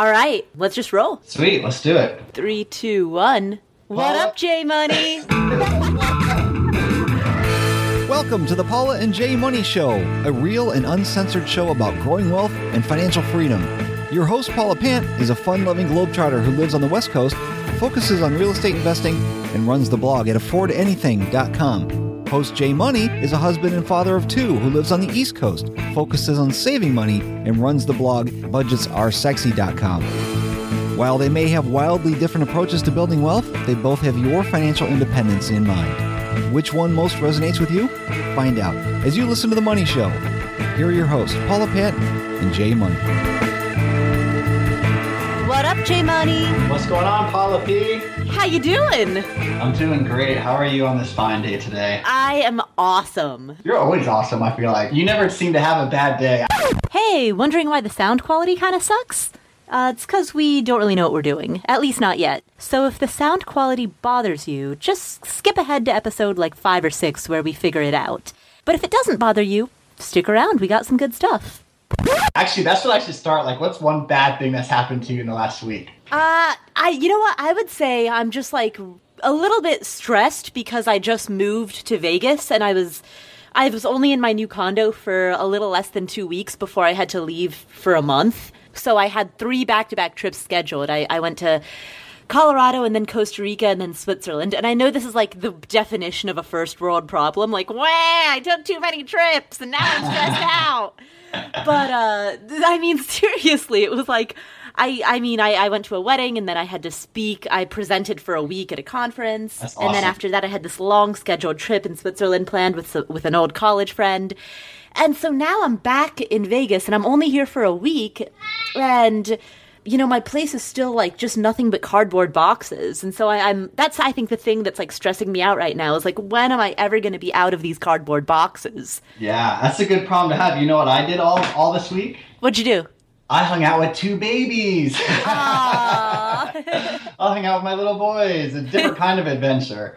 All right, let's just roll. Sweet, let's do it. Three, two, one. What Paula? up, J Money? Welcome to the Paula and J Money Show, a real and uncensored show about growing wealth and financial freedom. Your host, Paula Pant, is a fun loving globetrotter who lives on the West Coast, focuses on real estate investing, and runs the blog at affordanything.com. Host J Money is a husband and father of two who lives on the East Coast, focuses on saving money, and runs the blog budgetsaresexy.com. While they may have wildly different approaches to building wealth, they both have your financial independence in mind. Which one most resonates with you? Find out as you listen to The Money Show. Here are your hosts, Paula Pant and J Money. what up, J Money? What's going on, Paula P? How you doing? I'm doing great. How are you on this fine day today? I am awesome. You're always awesome, I feel like. You never seem to have a bad day. Hey, wondering why the sound quality kind of sucks? Uh, it's because we don't really know what we're doing, at least not yet. So if the sound quality bothers you, just skip ahead to episode like five or six where we figure it out. But if it doesn't bother you, stick around. We got some good stuff. Actually, that's what I should start. Like, what's one bad thing that's happened to you in the last week? Uh, I, you know what? I would say I'm just like a little bit stressed because I just moved to Vegas and I was, I was only in my new condo for a little less than two weeks before I had to leave for a month. So I had three back to back trips scheduled. I, I went to Colorado and then Costa Rica and then Switzerland. And I know this is like the definition of a first world problem. Like, wah, I took too many trips and now I'm stressed out. But uh I mean seriously, it was like I I mean I, I went to a wedding and then I had to speak. I presented for a week at a conference. That's And then after that I had this long scheduled trip in Switzerland planned with with an old college friend. And so now I'm back in Vegas and I'm only here for a week and you know my place is still like just nothing but cardboard boxes and so I, i'm that's i think the thing that's like stressing me out right now is like when am i ever going to be out of these cardboard boxes Yeah, that's a good problem to have. You know what I did all all this week? what'd you do I hung out with two babies. Aww. I hung out with my little boys. A different kind of adventure.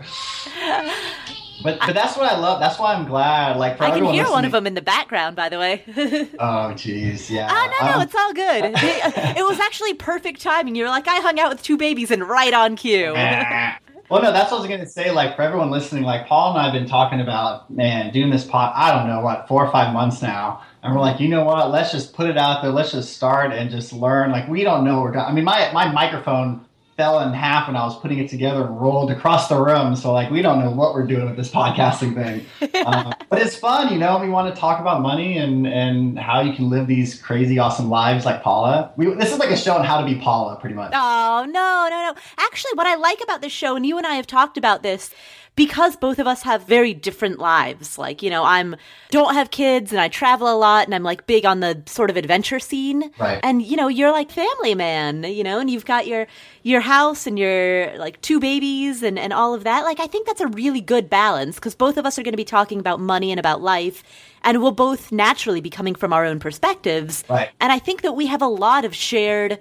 But but that's what I love. That's why I'm glad. Like for i can hear one of them in the background by the way Oh jeez, yeah. Oh no, no, Um, it's all good. It, it was actually perfect timing. You were like, I hung out with two babies and right on cue. well, no, that's what I was gonna say. Like for everyone listening, like Paul and I have been talking about, man, doing this pot. I don't know what four or five months now, and we're like, you know what? Let's just put it out there. Let's just start and just learn. Like we don't know what we're doing. I mean, my my microphone fell in half when I was putting it together and rolled across the room. So like we don't know what we're doing with this podcasting thing. um, but it's fun, you know. We want to talk about money and and how you can live these crazy, awesome lives like Paula. We, this is like a show on how to be Paula, pretty much. Oh, no, no, no. Actually, what I like about this show, and you and I have talked about this, because both of us have very different lives. Like, you know, I'm don't have kids and I travel a lot and I'm like big on the sort of adventure scene. Right. And you know, you're like family man, you know, and you've got your your house and your like two babies and and all of that. Like I think that's a really good balance because both of us are going to be talking about money and about life and we'll both naturally be coming from our own perspectives. Right. And I think that we have a lot of shared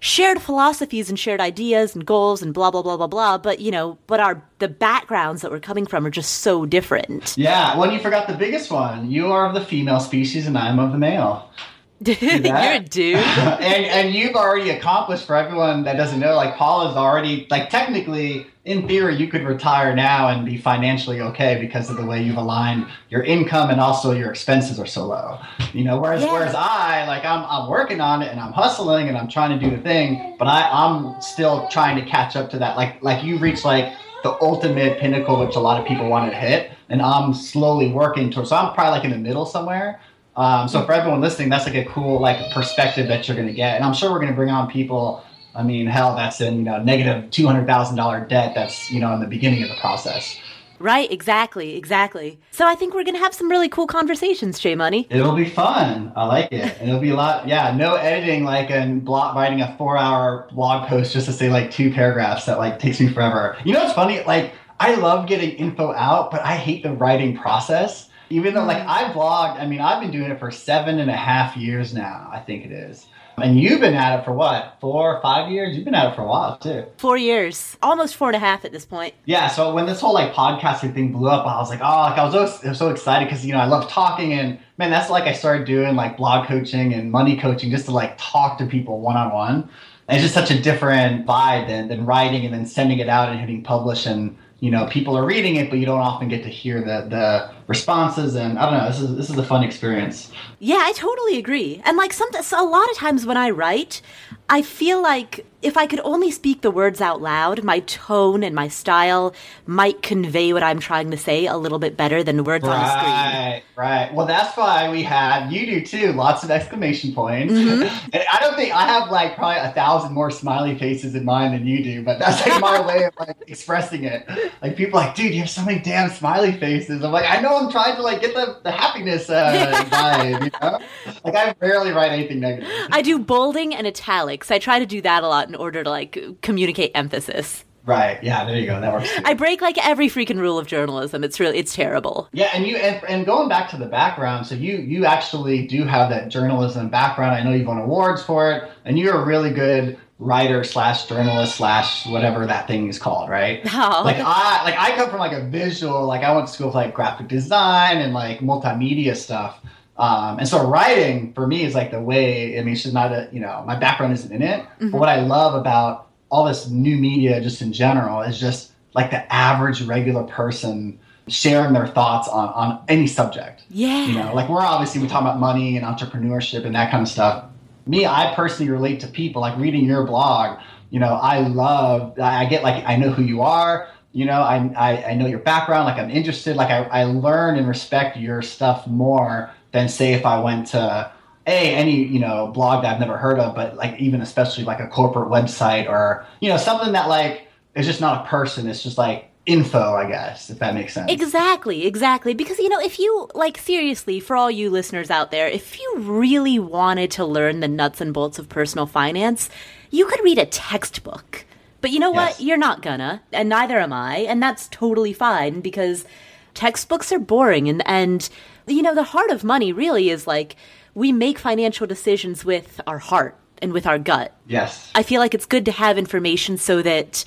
shared philosophies and shared ideas and goals and blah blah blah blah blah but you know but our the backgrounds that we're coming from are just so different Yeah, well, you forgot the biggest one. You are of the female species, and I'm of the male. you're a dude and and you've already accomplished for everyone that doesn't know. Like Paul is already like technically, in theory, you could retire now and be financially okay because of the way you've aligned your income and also your expenses are so low. You know, whereas Yeah. whereas I like I'm I'm working on it and I'm hustling and I'm trying to do the thing, but I I'm still trying to catch up to that. Like like you reached like the ultimate pinnacle, which a lot of people wanted to hit, and I'm slowly working towards. So I'm probably like in the middle somewhere. Um, so for everyone listening, that's like a cool like perspective that you're going to get, and I'm sure we're going to bring on people. I mean, hell, that's in you know negative two hundred thousand dollar debt. That's you know in the beginning of the process. right exactly exactly so i think we're gonna have some really cool conversations jay money It'll be fun. I like it, and it'll be a lot. Yeah, no editing like and blog writing a four hour blog post just to say like two paragraphs that like takes me forever. You know what's funny? Like I love getting info out, but I hate the writing process. Even though, like, mm. I blogged, I mean, I've been doing it for seven and a half years now, I think it is. And you've been at it for what, four or five years? You've been at it for a while, too. Four years, almost four and a half at this point. Yeah, so when this whole like podcasting thing blew up, I was like, oh, like I was so, I was so excited because you know I love talking and man, that's like I started doing like blog coaching and money coaching just to like talk to people one on one. It's just such a different vibe than, than writing and then sending it out and hitting publish and you know people are reading it, but you don't often get to hear the the responses. And I don't know, this is this is a fun experience. Yeah, I totally agree. And like some a lot of times when I write, I feel like if I could only speak the words out loud, my tone and my style might convey what I'm trying to say a little bit better than the words on a screen. Right, right. Well, that's why we have you do too. Lots of exclamation points. And I don't think I have like probably a thousand more smiley faces in mine than you do, but that's like my way of like expressing it. Like people are like, dude, you have so many damn smiley faces. I'm like, I know I'm trying to like get the, the happiness uh, vibe, you know? Like I rarely write anything negative. I do bolding and italics. I try to do that a lot in order to like communicate emphasis. Right. Yeah. There you go. That works. Too. I break like every freaking rule of journalism. It's really it's terrible. Yeah, and you and, and going back to the background, so you you actually do have that journalism background. I know you've won awards for it, and you're a really good writer slash journalist slash whatever that thing is called, right? Oh. Like I like I come from like a visual, like I went to school for like graphic design and like multimedia stuff. Um, and so writing for me is like the way. I mean, it's just not a you know my background isn't in it, but what I love about all this new media just in general is just like the average regular person sharing their thoughts on on any subject. Yeah. You know, like we're obviously we talk about money and entrepreneurship and that kind of stuff. Me, I personally relate to people like reading your blog. You know, I love. I get like I know who you are. You know, I I, I know your background. Like I'm interested. Like I, I learn and respect your stuff more than say if I went to a any you know blog that I've never heard of, but like even especially like a corporate website or you know something that like is just not a person. It's just like info, I guess, if that makes sense. Exactly, exactly. Because, you know, if you, like, seriously, for all you listeners out there, if you really wanted to learn the nuts and bolts of personal finance, you could read a textbook. But you know Yes. what? You're not gonna, and neither am I, and that's totally fine because textbooks are boring. And, and, you know, the heart of money really is like we make financial decisions with our heart and with our gut. Yes. I feel like it's good to have information so that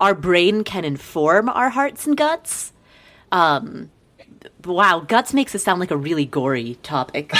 our brain can inform our hearts and guts. Um, wow, guts makes it sound like a really gory topic.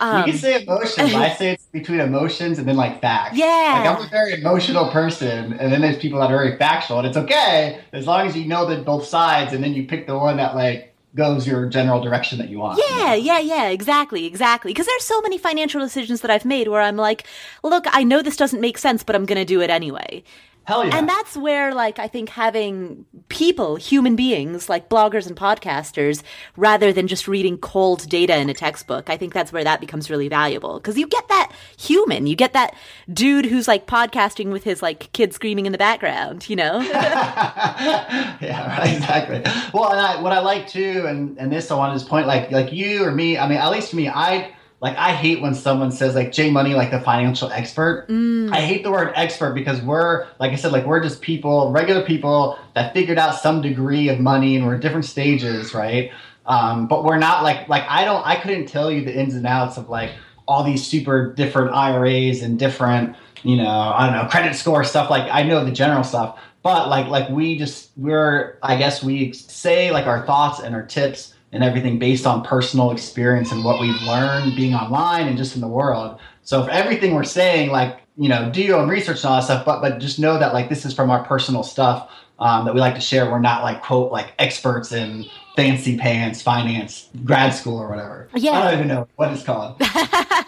um, you can say emotions. I say it's between emotions and then like facts. Yeah. Like I'm a very emotional person, and then there's people that are very factual, and it's okay as long as you know that both sides, and then you pick the one that like goes your general direction that you want. Yeah, yeah, yeah, exactly, exactly. Because there's so many financial decisions that I've made where I'm like, look, I know this doesn't make sense, but I'm going to do it anyway. Hell yeah. And that's where, like, I think having people, human beings, like bloggers and podcasters, rather than just reading cold data in a textbook, I think that's where that becomes really valuable. Because you get that human, you get that dude who's like podcasting with his like kid screaming in the background, you know? yeah, right, exactly. Well, and I, what I like too, and and this I wanted to point, like like you or me. I mean, at least for me, I like I hate when someone says like J Money, like the financial expert. I hate the word expert because we're like I said, like we're just people, regular people that figured out some degree of money, and we're at different stages, right? Um, but we're not like like I don't I couldn't tell you the ins and outs of like all these super different IRAs and different you know I don't know credit score stuff. Like I know the general stuff, but like like we just we're I guess we say like our thoughts and our tips and everything based on personal experience and what we've learned being online and just in the world. So if everything we're saying, like you know, do your own research and all that stuff, but but just know that like this is from our personal stuff um, that we like to share. We're not like quote like experts in fancy pants finance grad school or whatever. Yeah. I don't even know what it's called.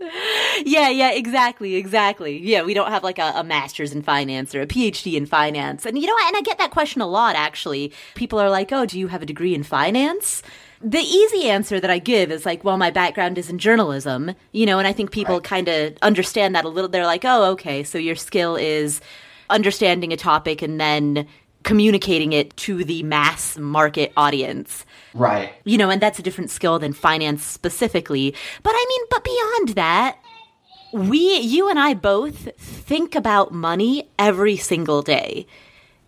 yeah, yeah, exactly, exactly. Yeah, we don't have like a, a master's in finance or a PhD in finance. And you know, and I get that question a lot actually. People are like, oh, do you have a degree in finance? The easy answer that I give is like, well, my background is in journalism, you know, and I think people Right. kind of understand that a little. They're like, oh, okay, so your skill is understanding a topic and then communicating it to the mass market audience right. you know, and that's a different skill than finance specifically. But I mean, but beyond that, we, you and I both think about money every single day.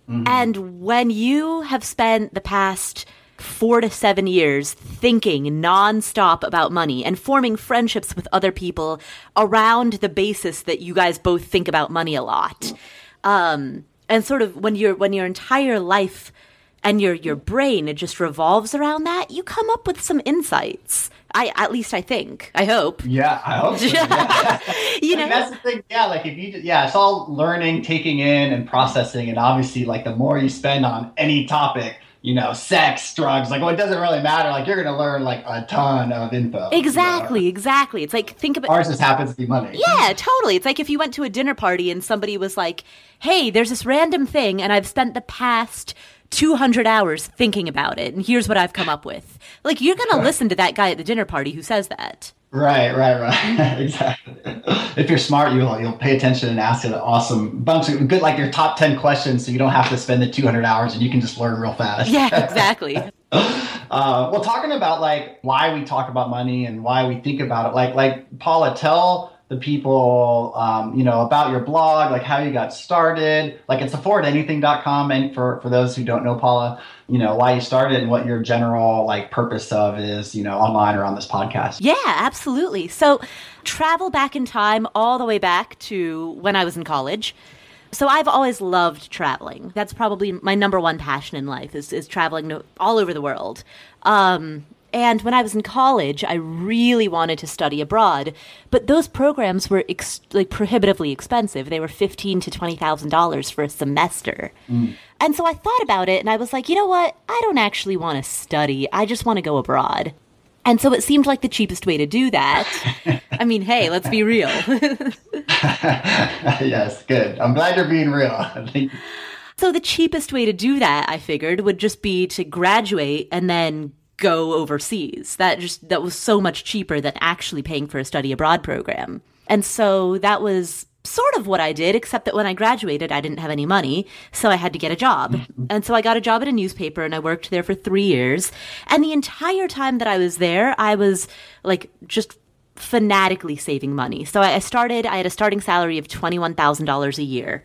And when you have spent the past four to seven years thinking nonstop about money and forming friendships with other people around the basis that you guys both think about money a lot. Um, and sort of when your when your entire life and your your brain it just revolves around that, you come up with some insights. I at least I think. I hope. Yeah, I hope. So, yeah. you know, that's the thing. Yeah, like if you, just, yeah, it's all learning, taking in, and processing, and obviously, like the more you spend on any topic, you know, sex, drugs, like well, it doesn't really matter. Like you're gonna learn like a ton of info. you know? exactly, exactly. It's like think about Ours just happens to be money. Yeah, totally. It's like if you went to a dinner party and somebody was like, "Hey, there's this random thing and I've spent the past 200 hours thinking about it and here's what I've come up with." Like you're going to listen to that guy at the dinner party who says that. Right, right, right. exactly. If you're smart, you'll you'll pay attention and ask an awesome bunch of good, like your top ten questions, so you don't have to spend the 200 hours and you can just learn real fast. Yeah, exactly. Uh, well, talking about like why we talk about money and why we think about it, like like Paula, tell the people um, you know about your blog, like how you got started. Like it's affordanything.com, and for for those who don't know Paula, you know why you started and what your general like purpose of is, you know, online or on this podcast. Yeah, absolutely. So, travel back in time all the way back to when I was in college. So I've always loved traveling. That's probably my number one passion in life is, is traveling all over the world. Um, and when I was in college, I really wanted to study abroad, but those programs were ex- like prohibitively expensive. They were fifteen to twenty thousand dollars for a semester. Mm. And so I thought about it, and I was like, you know what? I don't actually want to study. I just want to go abroad. And so it seemed like the cheapest way to do that. I mean, hey, let's be real. yes, good. I'm glad you're being real. I think So the cheapest way to do that, I figured, would just be to graduate and then go overseas. That just that was so much cheaper than actually paying for a study abroad program. And so that was sort of what I did, except that when I graduated, I didn't have any money, so I had to get a job. Mm-hmm. and so I got a job at a newspaper and I worked there for 3 years. And the entire time that I was there, I was like just fanatically saving money. So I I started, I had a starting salary of $21,000 a year.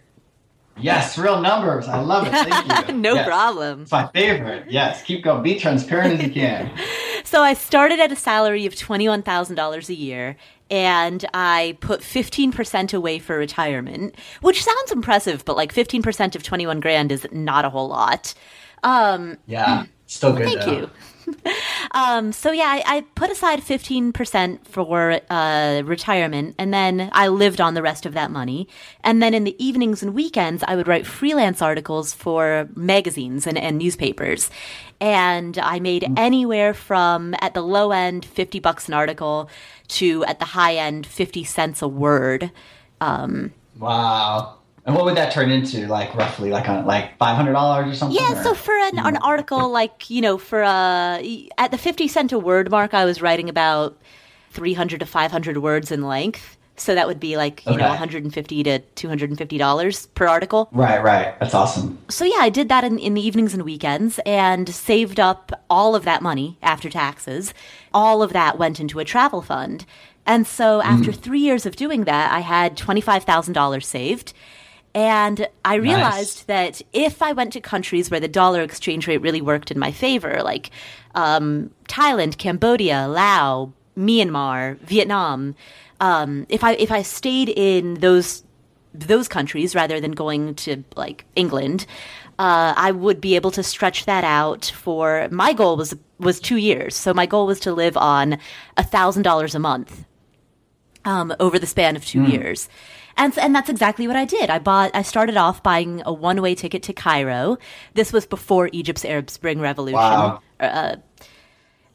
Yes, real numbers. I love it. Thank you. no Yes. problem. It's my favorite. Yes, keep going. Be transparent as you can. So I started at a salary of $21,000 a year and I put 15% away for retirement, which sounds impressive, but like 15% of 21 grand is not a whole lot. Um, Yeah, still good. thank though. you. um, so yeah, I, I put aside 15% for uh, retirement and then I lived on the rest of that money. And then in the evenings and weekends, I would write freelance articles for magazines and, and newspapers. And I made anywhere from at the low end, 50 bucks an article to at the high end, 50 cents a word. Wow. And what would that turn into, like roughly, like on like five hundred dollars or something? Yeah, or- so for an, an article like, you know, for uh, a at the 50 cent a word mark, I was writing about 300 to 500 words in length. So that would be like, you know, Okay. 150 to 250 dollars per article. right, right. That's awesome. So yeah, I did that in, in the evenings and weekends and saved up all of that money after taxes. All of that went into a travel fund. And so mm-hmm. after three years of doing that, I had $25,000 saved. And I realized that if I went to countries where the dollar exchange rate really worked in my favor, like um, Thailand, Cambodia, Laos, Myanmar, Vietnam, um, if I if I stayed in those those countries rather than going to like England, uh, I would be able to stretch that out for my goal was was two years. So my goal was to live on a thousand dollars a month um, over the span of two years. And, and that's exactly what I did. I bought, I started off buying a one way ticket to Cairo. This was before Egypt's Arab Spring Revolution. Wow. Uh,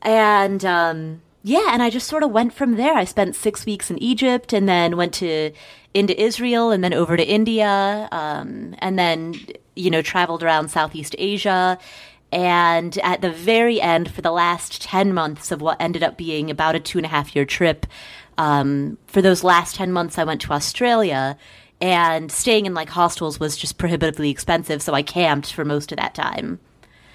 and um, yeah, and I just sort of went from there. I spent six weeks in Egypt and then went to into Israel and then over to India um, and then you know traveled around Southeast Asia. And at the very end, for the last 10 months of what ended up being about a two and a half year trip, um, for those last 10 months, I went to Australia and staying in like hostels was just prohibitively expensive. So I camped for most of that time.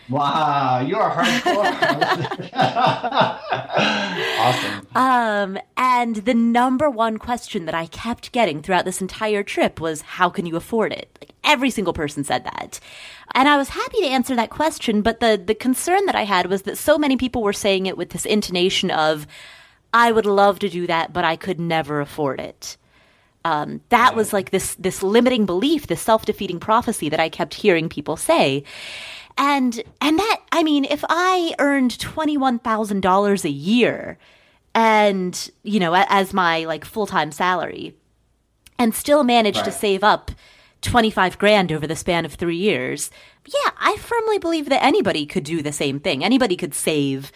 Wow, you are hardcore. awesome. Um, and the number one question that I kept getting throughout this entire trip was, how can you afford it? Like every single person said that. And I was happy to answer that question, but the the concern that I had was that so many people were saying it with this intonation of I would love to do that, but I could never afford it. Um, that was like this this limiting belief, this self defeating prophecy that I kept hearing people say, and and that I mean, if I earned twenty one thousand dollars a year, and you know, as my like full time salary, and still managed right. to save up twenty five grand over the span of three years, yeah, I firmly believe that anybody could do the same thing. Anybody could save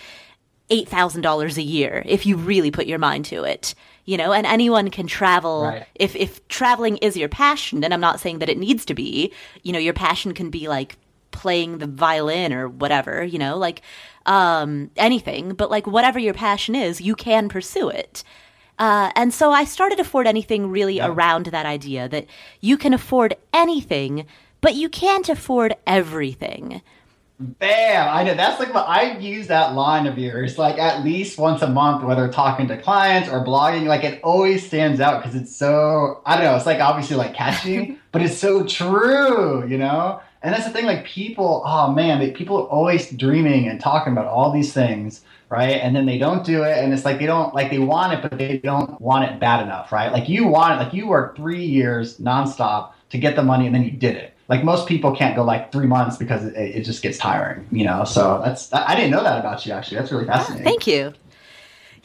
$8,000 a year if you really put your mind to it. You know, and anyone can travel right. if if traveling is your passion, and I'm not saying that it needs to be, you know, your passion can be like playing the violin or whatever, you know, like um anything, but like whatever your passion is, you can pursue it. Uh, and so I started Afford Anything really yeah. around that idea that you can afford anything, but you can't afford everything. Bam! I know that's like what I use that line of yours like at least once a month, whether talking to clients or blogging. Like it always stands out because it's so I don't know. It's like obviously like catchy, but it's so true, you know. And that's the thing. Like people, oh man, they, people are always dreaming and talking about all these things, right? And then they don't do it, and it's like they don't like they want it, but they don't want it bad enough, right? Like you want it, like you worked three years nonstop to get the money, and then you did it like most people can't go like three months because it, it just gets tiring, you know. So that's I didn't know that about you actually. That's really fascinating. Oh, thank you.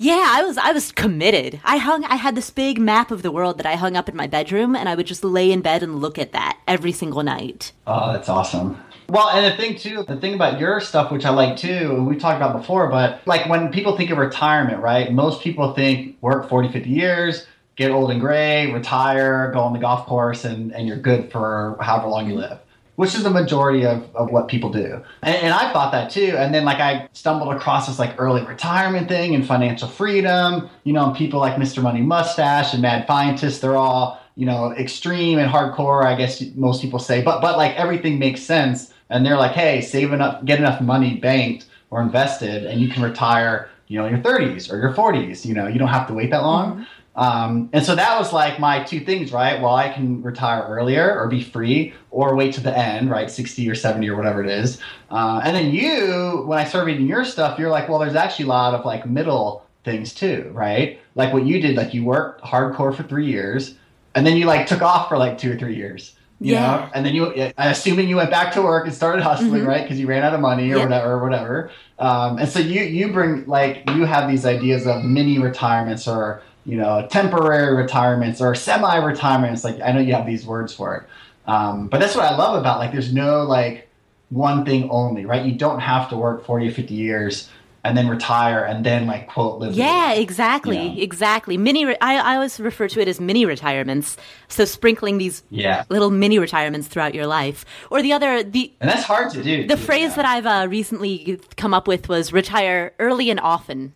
Yeah, I was I was committed. I hung I had this big map of the world that I hung up in my bedroom and I would just lay in bed and look at that every single night. Oh, that's awesome. Well, and the thing too, the thing about your stuff, which I like too, we've talked about before, but like when people think of retirement, right? Most people think work 40, 50 years, get old and gray, retire, go on the golf course, and, and you're good for however long you live, which is the majority of, of what people do. And, and I thought that too. And then like I stumbled across this like early retirement thing and financial freedom, you know, and people like Mr. Money Mustache and Mad Fientist, they're all, you know, extreme and hardcore, I guess most people say, but, but like everything makes sense. And they're like, hey, save enough, get enough money banked or invested, and you can retire, you know, in your 30s or your 40s. You know, you don't have to wait that long. Mm-hmm. Um, and so that was like my two things, right? Well, I can retire earlier or be free or wait to the end, right? 60 or 70 or whatever it is. Uh, and then you, when I started reading your stuff, you're like, well, there's actually a lot of like middle things too, right? Like what you did, like you worked hardcore for three years and then you like took off for like two or three years. You yeah. know, and then you, assuming you went back to work and started hustling, mm-hmm. right? Because you ran out of money or yep. whatever, or whatever. Um, and so you you bring like you have these ideas of mini retirements or you know, temporary retirements or semi-retirements. Like I know you have these words for it, um, but that's what I love about like there's no like one thing only, right? You don't have to work 40 or 50 years and then retire and then like quote live. Yeah, exactly, you know? exactly. Mini. Re- I I always refer to it as mini retirements. So sprinkling these yeah. little mini retirements throughout your life, or the other the and that's hard to do. The phrase yeah. that I've uh, recently come up with was retire early and often.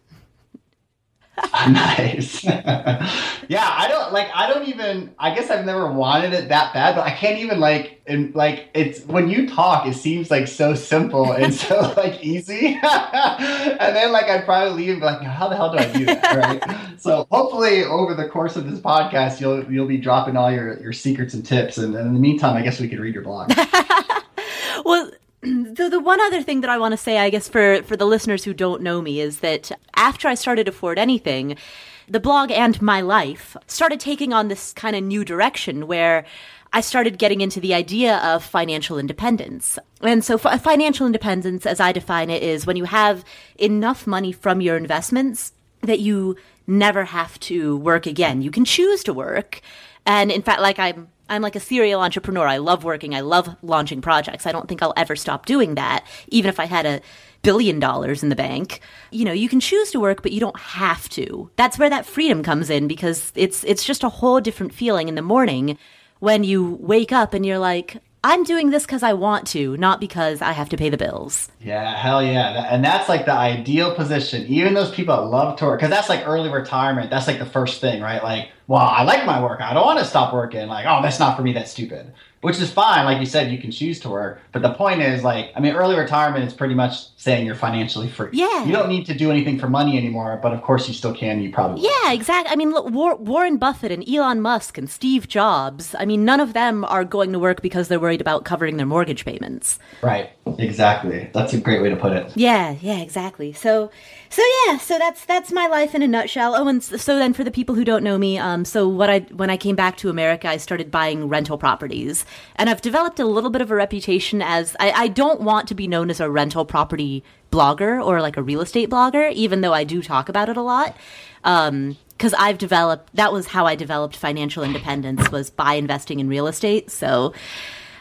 nice. yeah, I don't like. I don't even. I guess I've never wanted it that bad, but I can't even like. And like, it's when you talk, it seems like so simple and so like easy. and then like I'd probably leave and be like, how the hell do I do that? Right. so hopefully, over the course of this podcast, you'll you'll be dropping all your your secrets and tips. And, and in the meantime, I guess we could read your blog. well, the, the one other thing that I want to say, I guess, for, for the listeners who don't know me, is that after I started Afford Anything, the blog and my life started taking on this kind of new direction where I started getting into the idea of financial independence. And so, financial independence, as I define it, is when you have enough money from your investments that you never have to work again. You can choose to work. And in fact, like I'm I'm like a serial entrepreneur. I love working. I love launching projects. I don't think I'll ever stop doing that, even if I had a billion dollars in the bank. You know, you can choose to work, but you don't have to. That's where that freedom comes in because it's it's just a whole different feeling in the morning when you wake up and you're like, I'm doing this because I want to, not because I have to pay the bills. Yeah, hell yeah. And that's like the ideal position. Even those people that love to work, because that's like early retirement. That's like the first thing, right? Like, well, I like my work. I don't want to stop working. Like, oh, that's not for me. That's stupid. Which is fine. Like you said, you can choose to work. But the point is, like, I mean, early retirement is pretty much saying you're financially free. Yeah. You don't need to do anything for money anymore, but of course you still can. You probably. Yeah, exactly. I mean, look, War- Warren Buffett and Elon Musk and Steve Jobs. I mean, none of them are going to work because they're worried about covering their mortgage payments. Right. Exactly. That's a great way to put it. Yeah, yeah, exactly. So, so yeah, so that's that's my life in a nutshell. Oh, and so then for the people who don't know me, um, so what I when I came back to America, I started buying rental properties, and I've developed a little bit of a reputation as I, I don't want to be known as a rental property blogger or like a real estate blogger, even though I do talk about it a lot. Um, because I've developed that was how I developed financial independence was by investing in real estate. So,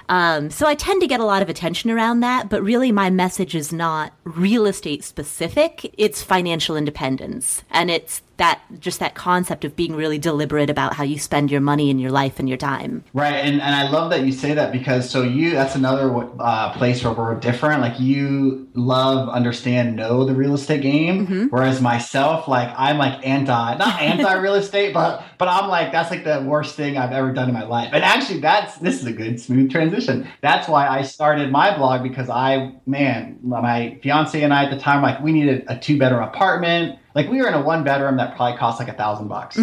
um, so I tend to get a lot of attention around that, but really my message is not real estate specific. It's financial independence. And it's that just that concept of being really deliberate about how you spend your money and your life and your time. Right, and, and I love that you say that because so you that's another uh, place where we're different. Like you love, understand, know the real estate game, Mm-hmm. whereas myself, like I'm like anti, not anti real estate, but but I'm like that's like the worst thing I've ever done in my life. And actually, that's this is a good smooth transition. That's why I started my blog because I man, my fiance and I at the time like we needed a two bedroom apartment. Like we were in a one bedroom that probably cost like a thousand bucks.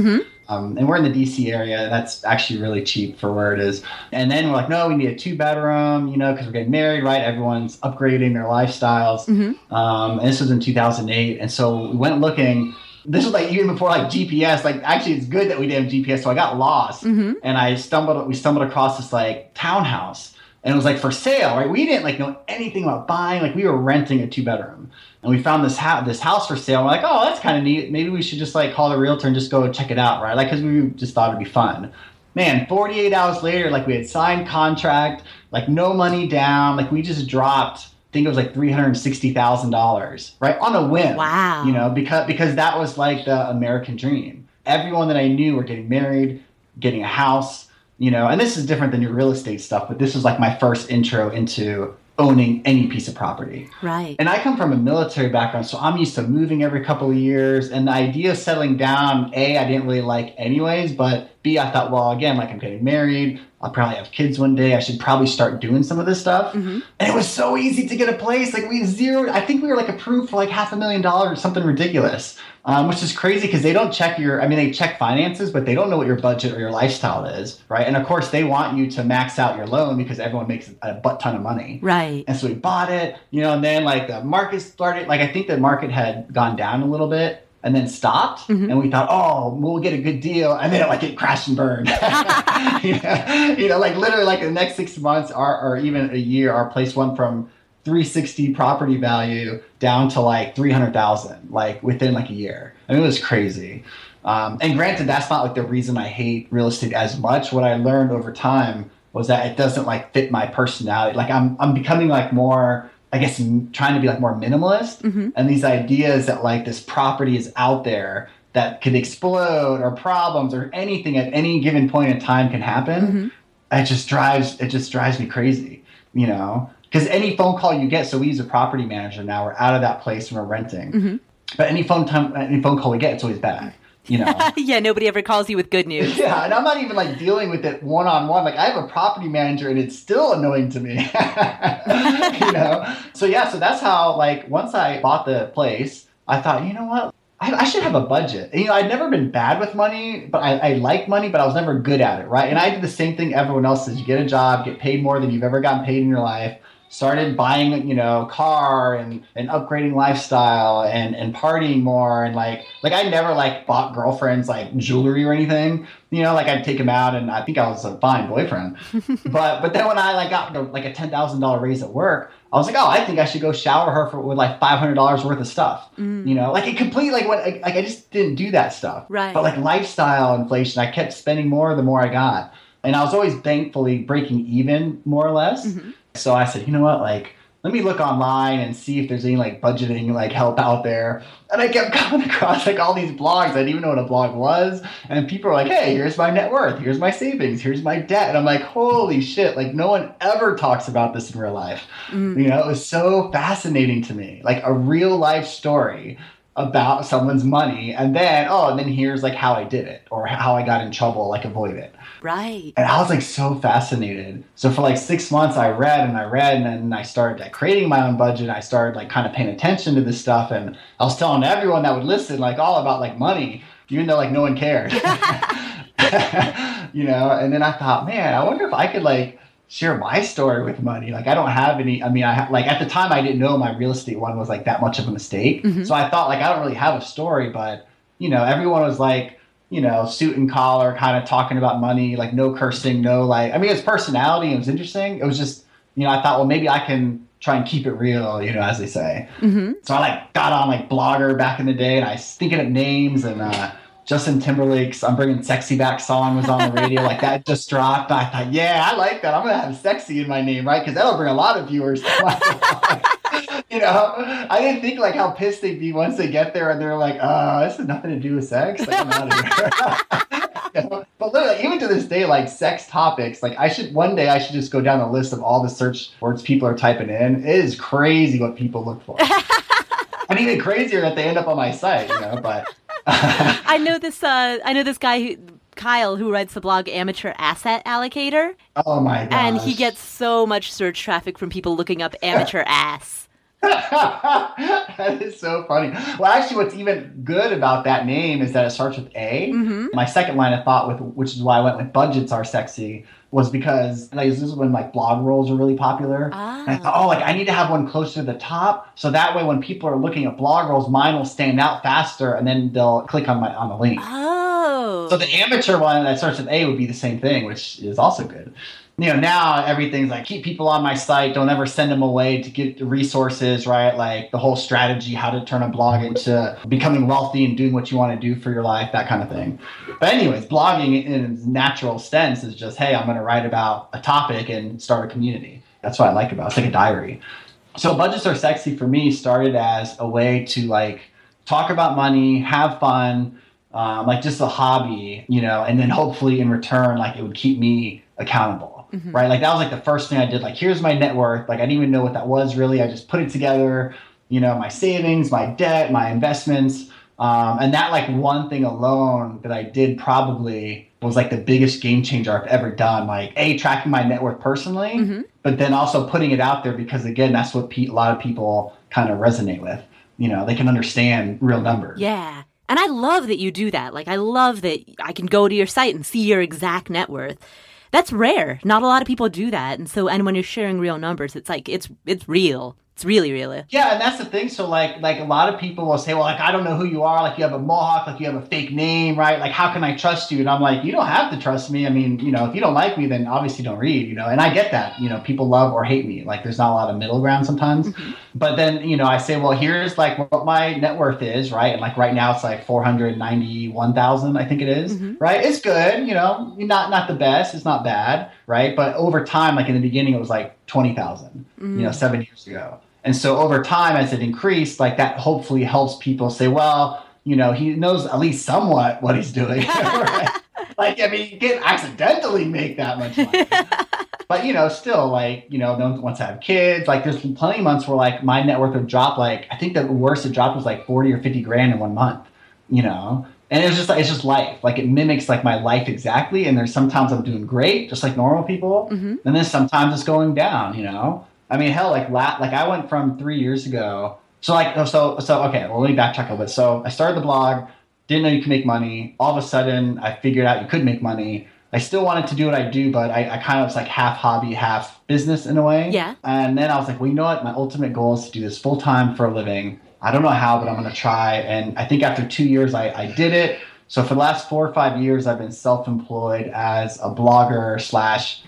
Um, and we're in the DC area. That's actually really cheap for where it is. And then we're like, no, we need a two bedroom, you know, because we're getting married, right? Everyone's upgrading their lifestyles. Um, and this was in 2008. And so we went looking. This was like even before like GPS. Like actually, it's good that we didn't have GPS. So I got lost, and I stumbled. We stumbled across this like townhouse, and it was like for sale, right? We didn't like know anything about buying. Like we were renting a two bedroom, and we found this house, this house for sale. We're like, oh, that's kind of neat. Maybe we should just like call the realtor and just go check it out, right? Like because we just thought it'd be fun. Man, 48 hours later, like we had signed contract, like no money down, like we just dropped. I think it was like three hundred sixty thousand dollars, right, on a whim. Wow. You know, because because that was like the American dream. Everyone that I knew were getting married, getting a house, you know, and this is different than your real estate stuff, but this was like my first intro into owning any piece of property. Right. And I come from a military background, so I'm used to moving every couple of years. And the idea of settling down, A, I didn't really like anyways, but B, I thought, well, again, like I'm getting married, I'll probably have kids one day. I should probably start doing some of this stuff. And it was so easy to get a place. Like we zeroed, I think we were like approved for like half a million dollars or something ridiculous, um, which is crazy because they don't check your, I mean, they check finances, but they don't know what your budget or your lifestyle is, right? And of course, they want you to max out your loan because everyone makes a butt ton of money. right. And so we bought it, you know, and then like the market started, like I think the market had gone down a little bit and then stopped. And we thought, oh, we'll get a good deal. And then like it crashed and burned. you, know, you know, like literally like the next six months or, or even a year, our place went from 360 property value down to like 300,000, like within like a year. I mean, it was crazy. Um, and granted, that's not like the reason I hate real estate as much. What I learned over time was that it doesn't like fit my personality. Like I'm, I'm becoming like more, I guess, m- trying to be like more minimalist. Mm-hmm. And these ideas that like this property is out there that could explode or problems or anything at any given point in time can happen. Mm-hmm. It just drives, it just drives me crazy, you know? Because any phone call you get, so we use a property manager now. We're out of that place and we're renting. Mm-hmm. But any phone time, any phone call we get, it's always bad. You know. yeah, nobody ever calls you with good news. Yeah, and I'm not even like dealing with it one on one. Like I have a property manager, and it's still annoying to me. you know. So yeah, so that's how like once I bought the place, I thought, you know what. I, I should have a budget. You know, I'd never been bad with money, but I, I like money, but I was never good at it, right? And I did the same thing everyone else does. You get a job, get paid more than you've ever gotten paid in your life, started buying, you know, car and, and upgrading lifestyle and, and partying more and like like I never like bought girlfriends like jewelry or anything. You know, like I'd take them out and I think I was a fine boyfriend. but but then when I like got the, like a ten thousand dollar raise at work, I was like, oh, I think I should go shower her for with like five hundred dollars worth of stuff. Mm. You know, like it completely like what like, like I just didn't do that stuff. Right. But like lifestyle inflation, I kept spending more the more I got, and I was always thankfully breaking even more or less. Mm-hmm. So I said, you know what, like. Let me look online and see if there's any like budgeting like help out there. And I kept coming across like all these blogs. I didn't even know what a blog was. And people are like, hey, here's my net worth, here's my savings, here's my debt. And I'm like, holy shit, like no one ever talks about this in real life. Mm. You know, it was so fascinating to me. Like a real life story about someone's money and then oh and then here's like how i did it or how i got in trouble like avoid it. Right. and i was like so fascinated. So for like six months i read and i read and then i started like creating my own budget i started like kind of paying attention to this stuff and i was telling everyone that would listen like all about like money even though like no one cared. You know and then i thought man i wonder if i could like share my story with money. Like i don't have any i mean i ha- like at the time i didn't know my real estate one was like that much of a mistake Mhm. so i thought like i don't really have a story but you know everyone was like you know suit and collar kind of talking about money like no cursing no like i mean it's personality it was interesting. It was just you know i thought well maybe i can try and keep it real you know as they say. Hmm so I like got on like Blogger back in the day, and I was thinking of names and uh, Justin Timberlake's "I'm Bringing Sexy Back" song was on the radio. like that just dropped. I thought, yeah, I like that. I'm gonna have "sexy" in my name, right? Because that'll bring a lot of viewers. You know, I didn't think like how pissed they'd be once they get there and they're like, "Oh, this has nothing to do with sex." Like, I'm out of here. You know? But literally, even to this day, like sex topics, like I should one day I should just go down the list of all the search words people are typing in. It is crazy what people look for and even crazier that they end up on my site, you know. But I know this. Uh, I know this guy, who, Kyle, who writes the blog Amateur Asset Allocator, oh my god, and he gets so much search traffic from people looking up amateur ass. that is so funny. Well, actually, what's even good about that name is that it starts with A. hmm My second line of thought, with which is why I went with budgets are sexy, was because like this is when like blog rolls are really popular. And I thought, Ah. oh, like I need to have one closer to the top, so that way when people are looking at blog rolls, mine will stand out faster, and then they'll click on my on the link. Oh. So the amateur one that starts with A would be the same thing, which is also good. You know, now everything's like keep people on my site, don't ever send them away to get resources, right? Like the whole strategy, how to turn a blog into becoming wealthy and doing what you want to do for your life, that kind of thing. But anyways, blogging in its natural sense is just, hey, I'm going to write about a topic and start a community. That's what I like about it. It's like a diary. So budgets are sexy for me started as a way to like talk about money, have fun, um, like just a hobby, you know, and then hopefully in return, like it would keep me accountable, Mhm. right? Like that was like the first thing I did. Like, here's my net worth. Like, I didn't even know what that was really. I just put it together, you know, my savings, my debt, my investments. Um, and that like one thing alone that I did probably was like the biggest game changer I've ever done. Like, a tracking my net worth personally, Mhm. but then also putting it out there because again, that's what pe- a lot of people kind of resonate with. You know, they can understand real numbers. Yeah. And I love that you do that. Like, I love that I can go to your site and see your exact net worth. That's rare. Not a lot of people do that. And so, and when you're sharing real numbers, it's like, it's, it's real. It's really, really. Yeah, and that's the thing. So like like a lot of people will say, Well, like I don't know who you are, like you have a mohawk, like you have a fake name, right? Like how can I trust you? And I'm like, you don't have to trust me. I mean, you know, if you don't like me, then obviously don't read, you know, and I get that. You know, people love or hate me. Like there's not a lot of middle ground sometimes. But then, you know, I say, Well, here's like what my net worth is, right? And like right now it's like four hundred ninety one thousand, I think it is, Mhm. right? It's good, you know, not not the best, it's not bad, right? But over time, like in the beginning it was like twenty thousand you know, seven years ago. And so over time, as it increased, like that hopefully helps people say, well, you know, he knows at least somewhat what he's doing. Like, I mean, you can't accidentally make that much money. but, you know, still, like, you know, no one wants to have kids. Like, there's plenty of months where, like, my net worth would drop, like, I think the worst it dropped was like 40 or 50 grand in one month, you know? And it's just like, it's just life. Like, it mimics, like, my life exactly. And there's sometimes I'm doing great, just like normal people hmm and then sometimes it's going down you know i mean hell like la- like i went from three years ago so like oh, so so okay well let me backtrack a little bit. So i started the blog didn't know you could make money. All of a sudden i figured out you could make money. I still wanted to do what i do but i, I kind of was like half hobby half business in a way. Yeah. and then i was like well you know what? My ultimate goal is to do this full time for a living. I don't know how but i'm going to try. And i think after two years I, I did it. So for the last four or five years i've been self-employed as a blogger slash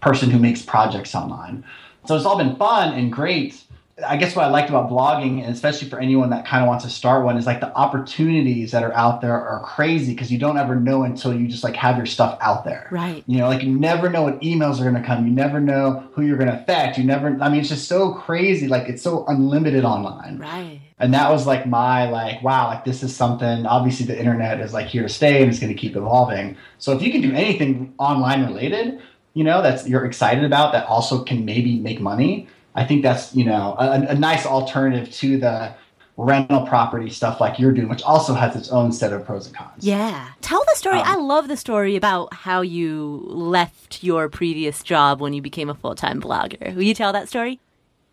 person who makes projects online. So it's all been fun and great. I guess what I liked about blogging, and especially for anyone that kind of wants to start one, is like the opportunities that are out there are crazy because you don't ever know until you just like have your stuff out there. Right. You know, like you never know what emails are going to come. You never know who you're going to affect. You never, I mean, it's just so crazy. Like it's so unlimited online. Right. And that was like my, like, wow, like this is something, obviously the internet is like here to stay and it's going to keep evolving. So if you can do anything online related, you know, that's you're excited about that also can maybe make money. I think that's, you know, a, a nice alternative to the rental property stuff like you're doing, which also has its own set of pros and cons. Yeah. Tell the story. Um, I love the story about how you left your previous job when you became a full time blogger. Will you tell that story?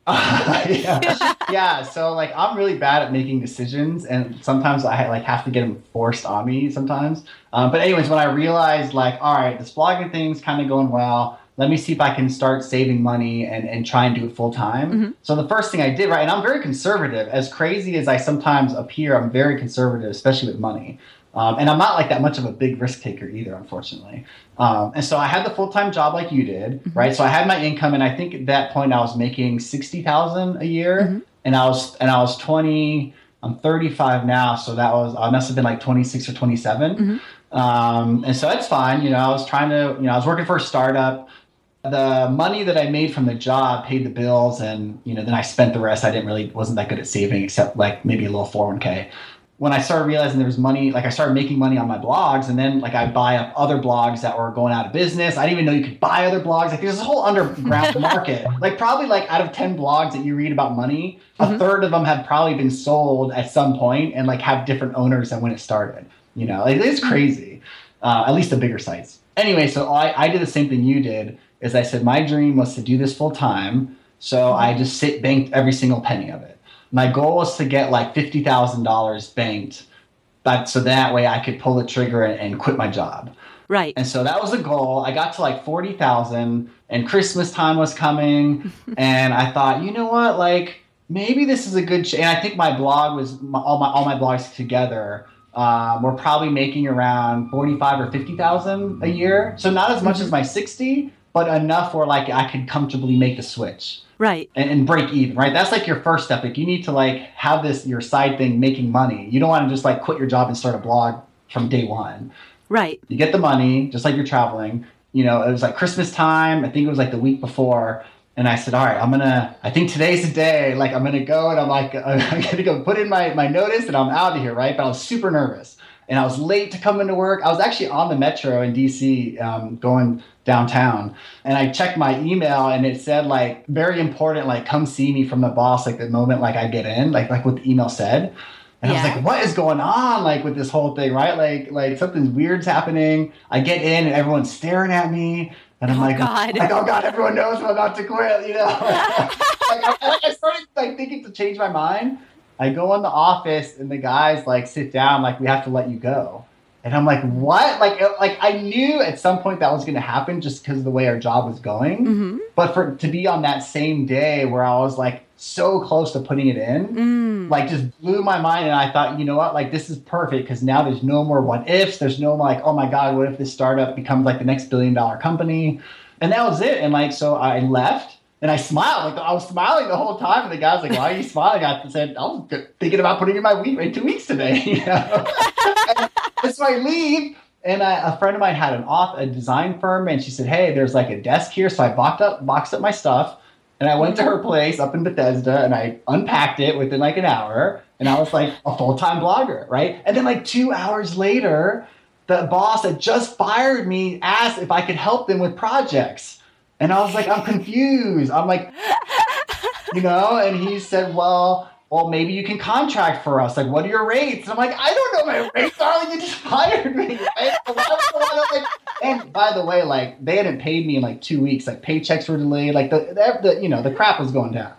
yeah. yeah. So like I'm really bad at making decisions, and sometimes I like have to get them forced on me sometimes. Um, but anyways, when I realized like, all right, this blogging thing's kind of going well. Let me see if I can start saving money and, and try and do it full time. Mm-hmm. So the first thing I did, right, and I'm very conservative. As crazy as I sometimes appear, I'm very conservative, especially with money. Um, and I'm not like that much of a big risk taker either, unfortunately. Um, and so I had the full time job like you did, Mm-hmm. right? So I had my income, and I think at that point I was making sixty thousand a year, Mm-hmm. and I was and I was twenty. I'm 35 now, so that was I must have been like 26 or 27. Mm-hmm. Um, and so that's fine. You know, I was trying to, you know, I was working for a startup. The money that I made from the job paid the bills, and you know, then I spent the rest. I didn't really wasn't that good at saving, except like maybe a little 401k when I started realizing there was money, like I started making money on my blogs, and then like I buy up other blogs that were going out of business. I didn't even know you could buy other blogs. Like there's this whole underground market. Like probably like out of ten blogs that you read about money, a third of them have probably been sold at some point and like have different owners than when it started. You know, like, it's crazy. Uh, at least the bigger sites. Anyway, so I, I did the same thing you did. Is I said my dream was to do this full time, so I just sit banked every single penny of it my goal was to get like fifty thousand dollars banked, but so that way I could pull the trigger and, and, quit my job. Right. And so that was the goal. I got to like forty thousand, and Christmas time was coming, and I thought, you know what, like maybe this is a good. Ch-. And I think my blog was my, all my all my blogs together. Um, we're probably making around forty-five or fifty thousand a year, so not as much as my sixty, but enough where like I could comfortably make the switch Right. and, and break even, right? That's like your first step. Like you need to like have this your side thing making money. You don't want to just like quit your job and start a blog from day one. Right. You get the money, just like you're traveling. You know, it was like Christmas time. I think it was like the week before. And I said, all right, I'm gonna. I think today's the day. Like I'm gonna go and I'm like, I'm gonna go put in my my notice and I'm out of here, right? But I was super nervous and I was late to come into work. I was actually on the metro in DC, um, going downtown, and I checked my email and it said like very important, like come see me from the boss, like the moment like I get in, like like what the email said. And I was like, what is going on like with this whole thing, right? Like like something weird's happening. I get in and everyone's staring at me. And I'm Oh, like, God. like, oh God, everyone knows I'm about to quit, you know? like, I, I started like thinking to change my mind. I go in the office and the guys like sit down, like we have to let you go. And I'm like, what? Like, uh, like I knew at some point that was going to happen just because of the way our job was going. Mm-hmm. But for to be on that same day where I was like so close to putting it in, Mm. like just blew my mind. And I thought, you know what? Like this is perfect because now there's no more what ifs. There's no like, oh my god, what if this startup becomes like the next billion dollar company? And that was it. And like, so I left. And I smiled, like I was smiling the whole time, and the guy's like, "Why are you smiling?" I said, "I was thinking about putting in my week in two weeks today." You know? and so I leave, and I, a friend of mine had an off a design firm, and she said, "Hey, there's like a desk here." So I boxed up boxed up my stuff, and I went to her place up in Bethesda, and I unpacked it within like an hour, and I was like a full time blogger, right? And then like two hours later, the boss that just fired me asked if I could help them with projects. And I was like, I'm confused. I'm like, you know, and he said, Well, well, maybe you can contract for us. Like, what are your rates? And I'm like, I don't know my rates, darling. You just hired me. Right? So why would I wanna, like- and by the way, like they hadn't paid me in like two weeks. Like paychecks were delayed. Like the, the, the you know the crap was going down.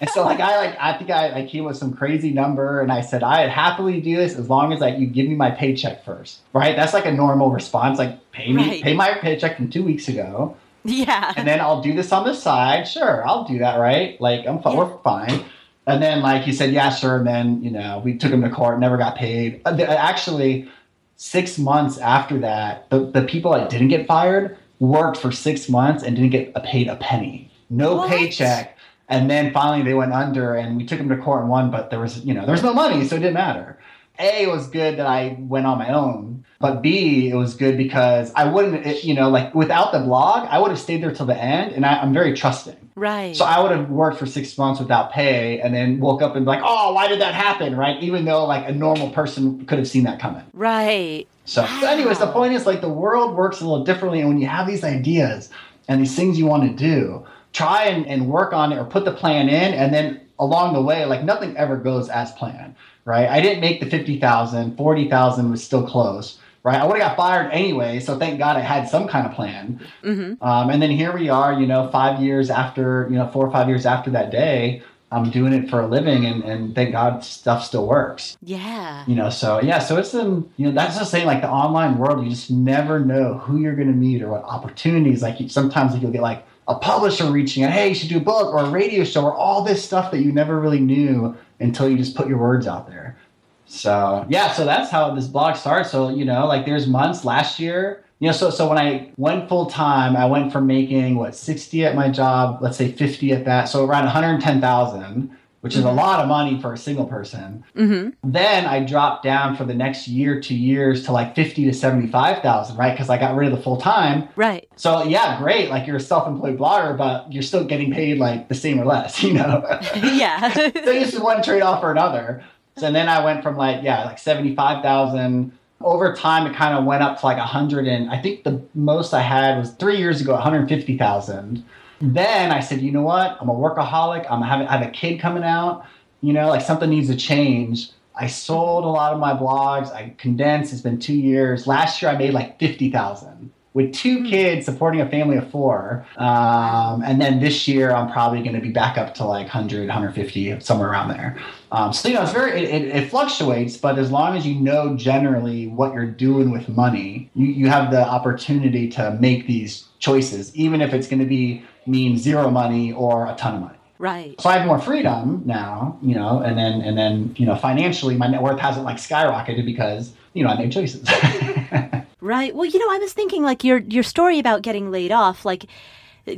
And so like I like I think I like came with some crazy number and I said I'd happily do this as long as like you give me my paycheck first. Right? That's like a normal response. Like pay me Right. pay my paycheck from two weeks ago Yeah. and then I'll do this on the side. Sure, I'll do that, right? Like I'm Yeah. we're fine. And then like he said, yeah, sure. And then you know we took him to court, never got paid. Uh, Actually, six months after that, the the people that didn't get fired worked for six months and didn't get paid a penny, no What? paycheck. And then finally they went under, and we took him to court and won. But there was you know there was no money, so it didn't matter. A, it was good that I went on my own, but B, it was good because I wouldn't, it, you know, like without the blog, I would have stayed there till the end, and I, I'm very trusting. right. So I would have worked for six months without pay, and then woke up and be like, oh, why did that happen, right? Even though like a normal person could have seen that coming. right. So, so anyways, the point is like the world works a little differently, and when you have these ideas and these things you want to do, try and, and work on it or put the plan in, and then along the way, like nothing ever goes as planned, right? I didn't make the 50,000, 40,000 was still close, right? I would have got fired anyway. So thank God I had some kind of plan. Mm-hmm. Um, and then here we are, you know, five years after, you know, four or five years after that day, I'm doing it for a living and, and thank God stuff still works. Yeah. You know, so yeah, so it's um, you know, that's the saying like the online world, you just never know who you're gonna meet or what opportunities. Like you, sometimes you'll get like a publisher reaching out, hey, you should do a book or a radio show or all this stuff that you never really knew until you just put your words out there. So yeah, so that's how this blog starts. So, you know, like there's months last year you know, so so when I went full time, I went from making what 60 at my job, let's say 50 at that, so around 110,000, which is mm-hmm. a lot of money for a single person. Mm-hmm. Then I dropped down for the next year, two years to like 50 to 75,000, right? Because I got rid of the full time. Right. So yeah, great. Like you're a self-employed blogger, but you're still getting paid like the same or less, you know? yeah. so this is one trade off or another. So then I went from like yeah, like 75,000 over time it kind of went up to like 100 and i think the most i had was three years ago 150000 then i said you know what? I'm a workaholic. I'm having i have a kid coming out. You know like something needs to change. I sold a lot of my blogs. I condensed. It's been two years. Last year i made like 50000 with two hmm. kids supporting a family of four. Um, and then this year, I'm probably going to be back up to like 100, 150, somewhere around there. Um, so, you know, it's very, it, it, fluctuates, but as long as you know generally what you're doing with money, you, you have the opportunity to make these choices, even if it's going to be mean zero money or a ton of money. Right. So I have more freedom now, you know, and then, and then, you know, financially, my net worth hasn't like skyrocketed because, you know, I made choices. Right. Well, you know, I was thinking like your your story about getting laid off, like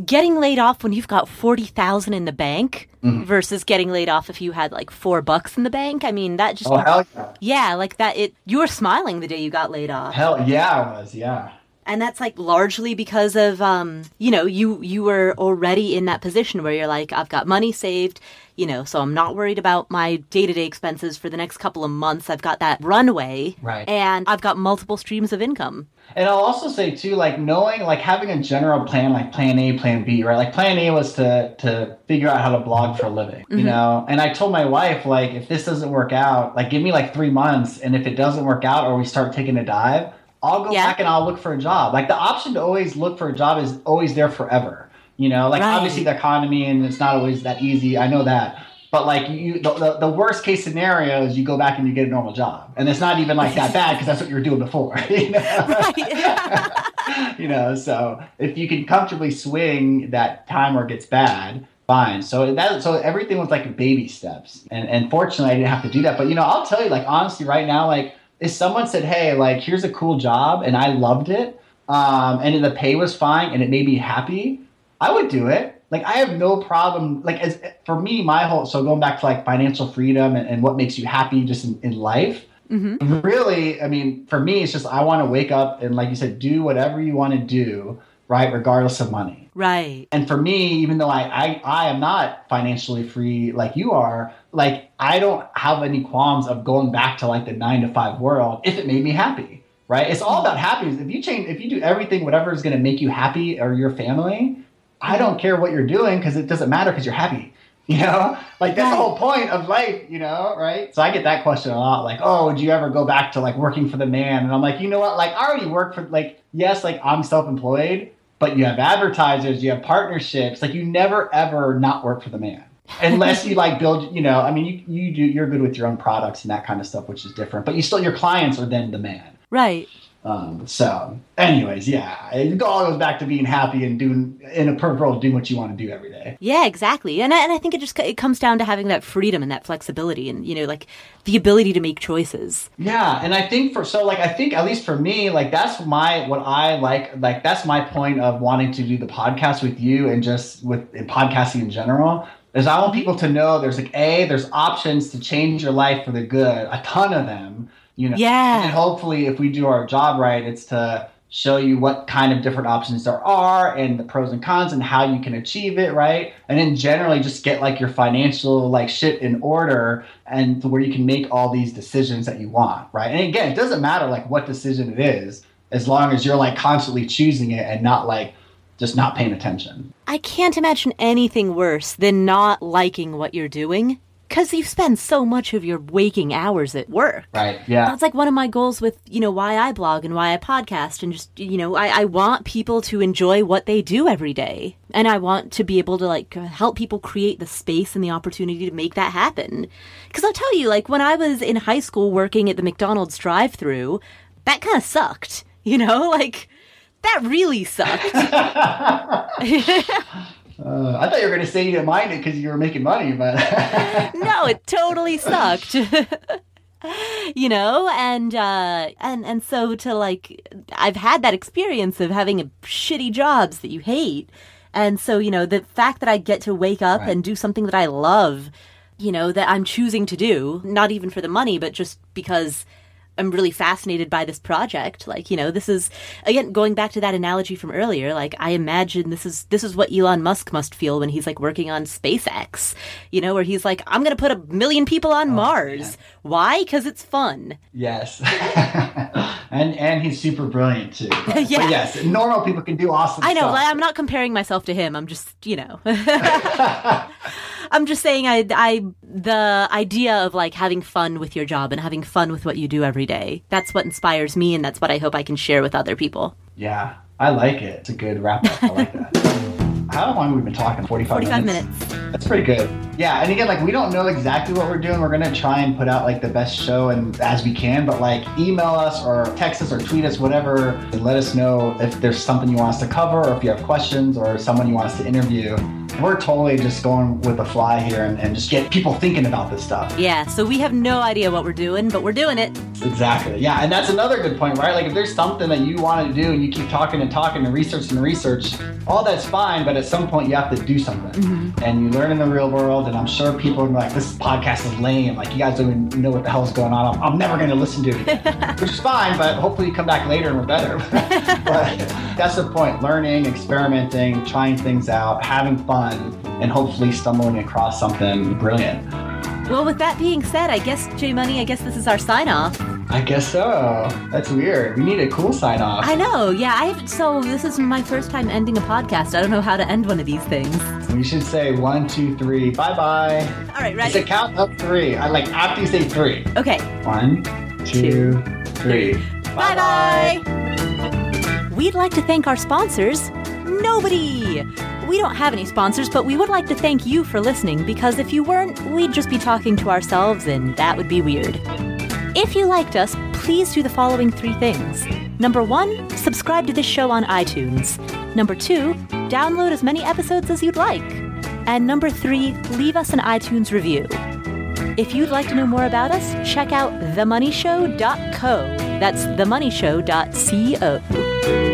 getting laid off when you've got 40,000 in the bank mm-hmm. versus getting laid off if you had like 4 bucks in the bank. I mean, that just Oh, hell yeah. Yeah, like that it you were smiling the day you got laid off. Hell yeah, I was. Yeah and that's like largely because of um, you know you you were already in that position where you're like i've got money saved you know so i'm not worried about my day-to-day expenses for the next couple of months i've got that runway right and i've got multiple streams of income and i'll also say too like knowing like having a general plan like plan a plan b right like plan a was to to figure out how to blog for a living mm-hmm. you know and i told my wife like if this doesn't work out like give me like three months and if it doesn't work out or we start taking a dive I'll go yeah. back and I'll look for a job. Like the option to always look for a job is always there forever. You know, like right. obviously the economy and it's not always that easy. I know that. But like you, the, the, the, worst case scenario is you go back and you get a normal job, and it's not even like that bad because that's what you were doing before. You know? You know, so if you can comfortably swing that time where it gets bad, fine. So that so everything was like baby steps, and and fortunately I didn't have to do that. But you know, I'll tell you, like honestly, right now, like if someone said, "Hey, like here's a cool job," and I loved it, um, and the pay was fine, and it made me happy, I would do it. Like I have no problem. Like as for me, my whole so going back to like financial freedom and, and what makes you happy just in, in life. Mm-hmm. Really, I mean, for me, it's just I want to wake up and, like you said, do whatever you want to do, right, regardless of money. Right. And for me, even though I, I I am not financially free like you are, like I don't have any qualms of going back to like the nine to five world if it made me happy. Right? It's all about happiness. If you change if you do everything whatever is gonna make you happy or your family, I don't care what you're doing because it doesn't matter because you're happy. You know, like that's the whole point of life, you know, right? So I get that question a lot, like, oh, would you ever go back to like working for the man? And I'm like, you know what? Like, I already work for, like, yes, like I'm self employed, but you have advertisers, you have partnerships. Like, you never ever not work for the man. Unless you like build, you know, I mean, you, you do, you're good with your own products and that kind of stuff, which is different, but you still, your clients are then the man. Right. Um, so, anyways, yeah, it all goes back to being happy and doing in a perfect world, doing what you want to do every day. Yeah, exactly. And I, and I think it just it comes down to having that freedom and that flexibility, and you know, like the ability to make choices. Yeah, and I think for so like I think at least for me, like that's my what I like. Like that's my point of wanting to do the podcast with you and just with podcasting in general. Is I want people to know there's like a there's options to change your life for the good, a ton of them you know yeah. and hopefully if we do our job right it's to show you what kind of different options there are and the pros and cons and how you can achieve it right? And then generally just get like your financial like shit in order and to where you can make all these decisions that you want right? And again it doesn't matter like what decision it is as long as you're like constantly choosing it and not like just not paying attention. I can't imagine anything worse than not liking what you're doing because you spend so much of your waking hours at work. Right. Yeah. That's like one of my goals with, you know, why I blog and why I podcast and just, you know, I, I want people to enjoy what they do every day. And I want to be able to like help people create the space and the opportunity to make that happen. Cause I'll tell you, like when I was in high school working at the McDonald's drive through, that kind of sucked, you know, like that really sucked. Uh, I thought you were going to say you didn't mind it because you were making money, but no, it totally sucked. you know, and uh, and and so to like, I've had that experience of having a shitty jobs that you hate, and so you know the fact that I get to wake up Right. and do something that I love, you know, that I'm choosing to do, not even for the money, but just because. I'm really fascinated by this project. Like, you know, this is again going back to that analogy from earlier. Like, I imagine this is this is what Elon Musk must feel when he's like working on SpaceX. You know, where he's like, I'm going to put a million people on oh, Mars. Why? Because it's fun. yes. and and he's super brilliant too. But, but yes, normal people can do awesome I know. stuff. like, I'm not comparing myself to him. I'm just, you know. I'm just saying I I the idea of like having fun with your job and having fun with what you do every day. That's what inspires me and that's what I hope I can share with other people. Yeah, I like it. It's a good wrap up. I like that. How long have we been talking? 45, 45 minutes. That's pretty good. Yeah, and again, like we don't know exactly what we're doing. We're gonna try and put out like the best show and as we can, but like email us or text us or tweet us, whatever, and let us know if there's something you want us to cover or if you have questions or someone you want us to interview. We're totally just going with the fly here and, and just get people thinking about this stuff. Yeah, so we have no idea what we're doing, but we're doing it. Exactly. Yeah, and that's another good point, right? Like if there's something that you want to do and you keep talking and talking and research and research, all that's fine, but at some point you have to do something. Mm-hmm. And you learn in the real world, and I'm sure people are like, this podcast is lame. Like you guys don't even know what the hell's going on. I'm, I'm never going to listen to it again. Which is fine, but hopefully you come back later and we're better. but that's the point. Learning, experimenting, trying things out, having fun, and hopefully stumbling across something brilliant. Well, with that being said, I guess J Money, I guess this is our sign off. I guess so. That's weird. We need a cool sign off. I know. Yeah, I so this is my first time ending a podcast. I don't know how to end one of these things. We should say one, two, three, bye bye. All right, right, It's a count of three. I like after you say three. Okay. One, two, three. Bye bye. We'd like to thank our sponsors. Nobody! We don't have any sponsors, but we would like to thank you for listening because if you weren't, we'd just be talking to ourselves and that would be weird. If you liked us, please do the following three things. Number one, subscribe to this show on iTunes. Number two, download as many episodes as you'd like. And number three, leave us an iTunes review. If you'd like to know more about us, check out themoneyshow.co. That's themoneyshow.co.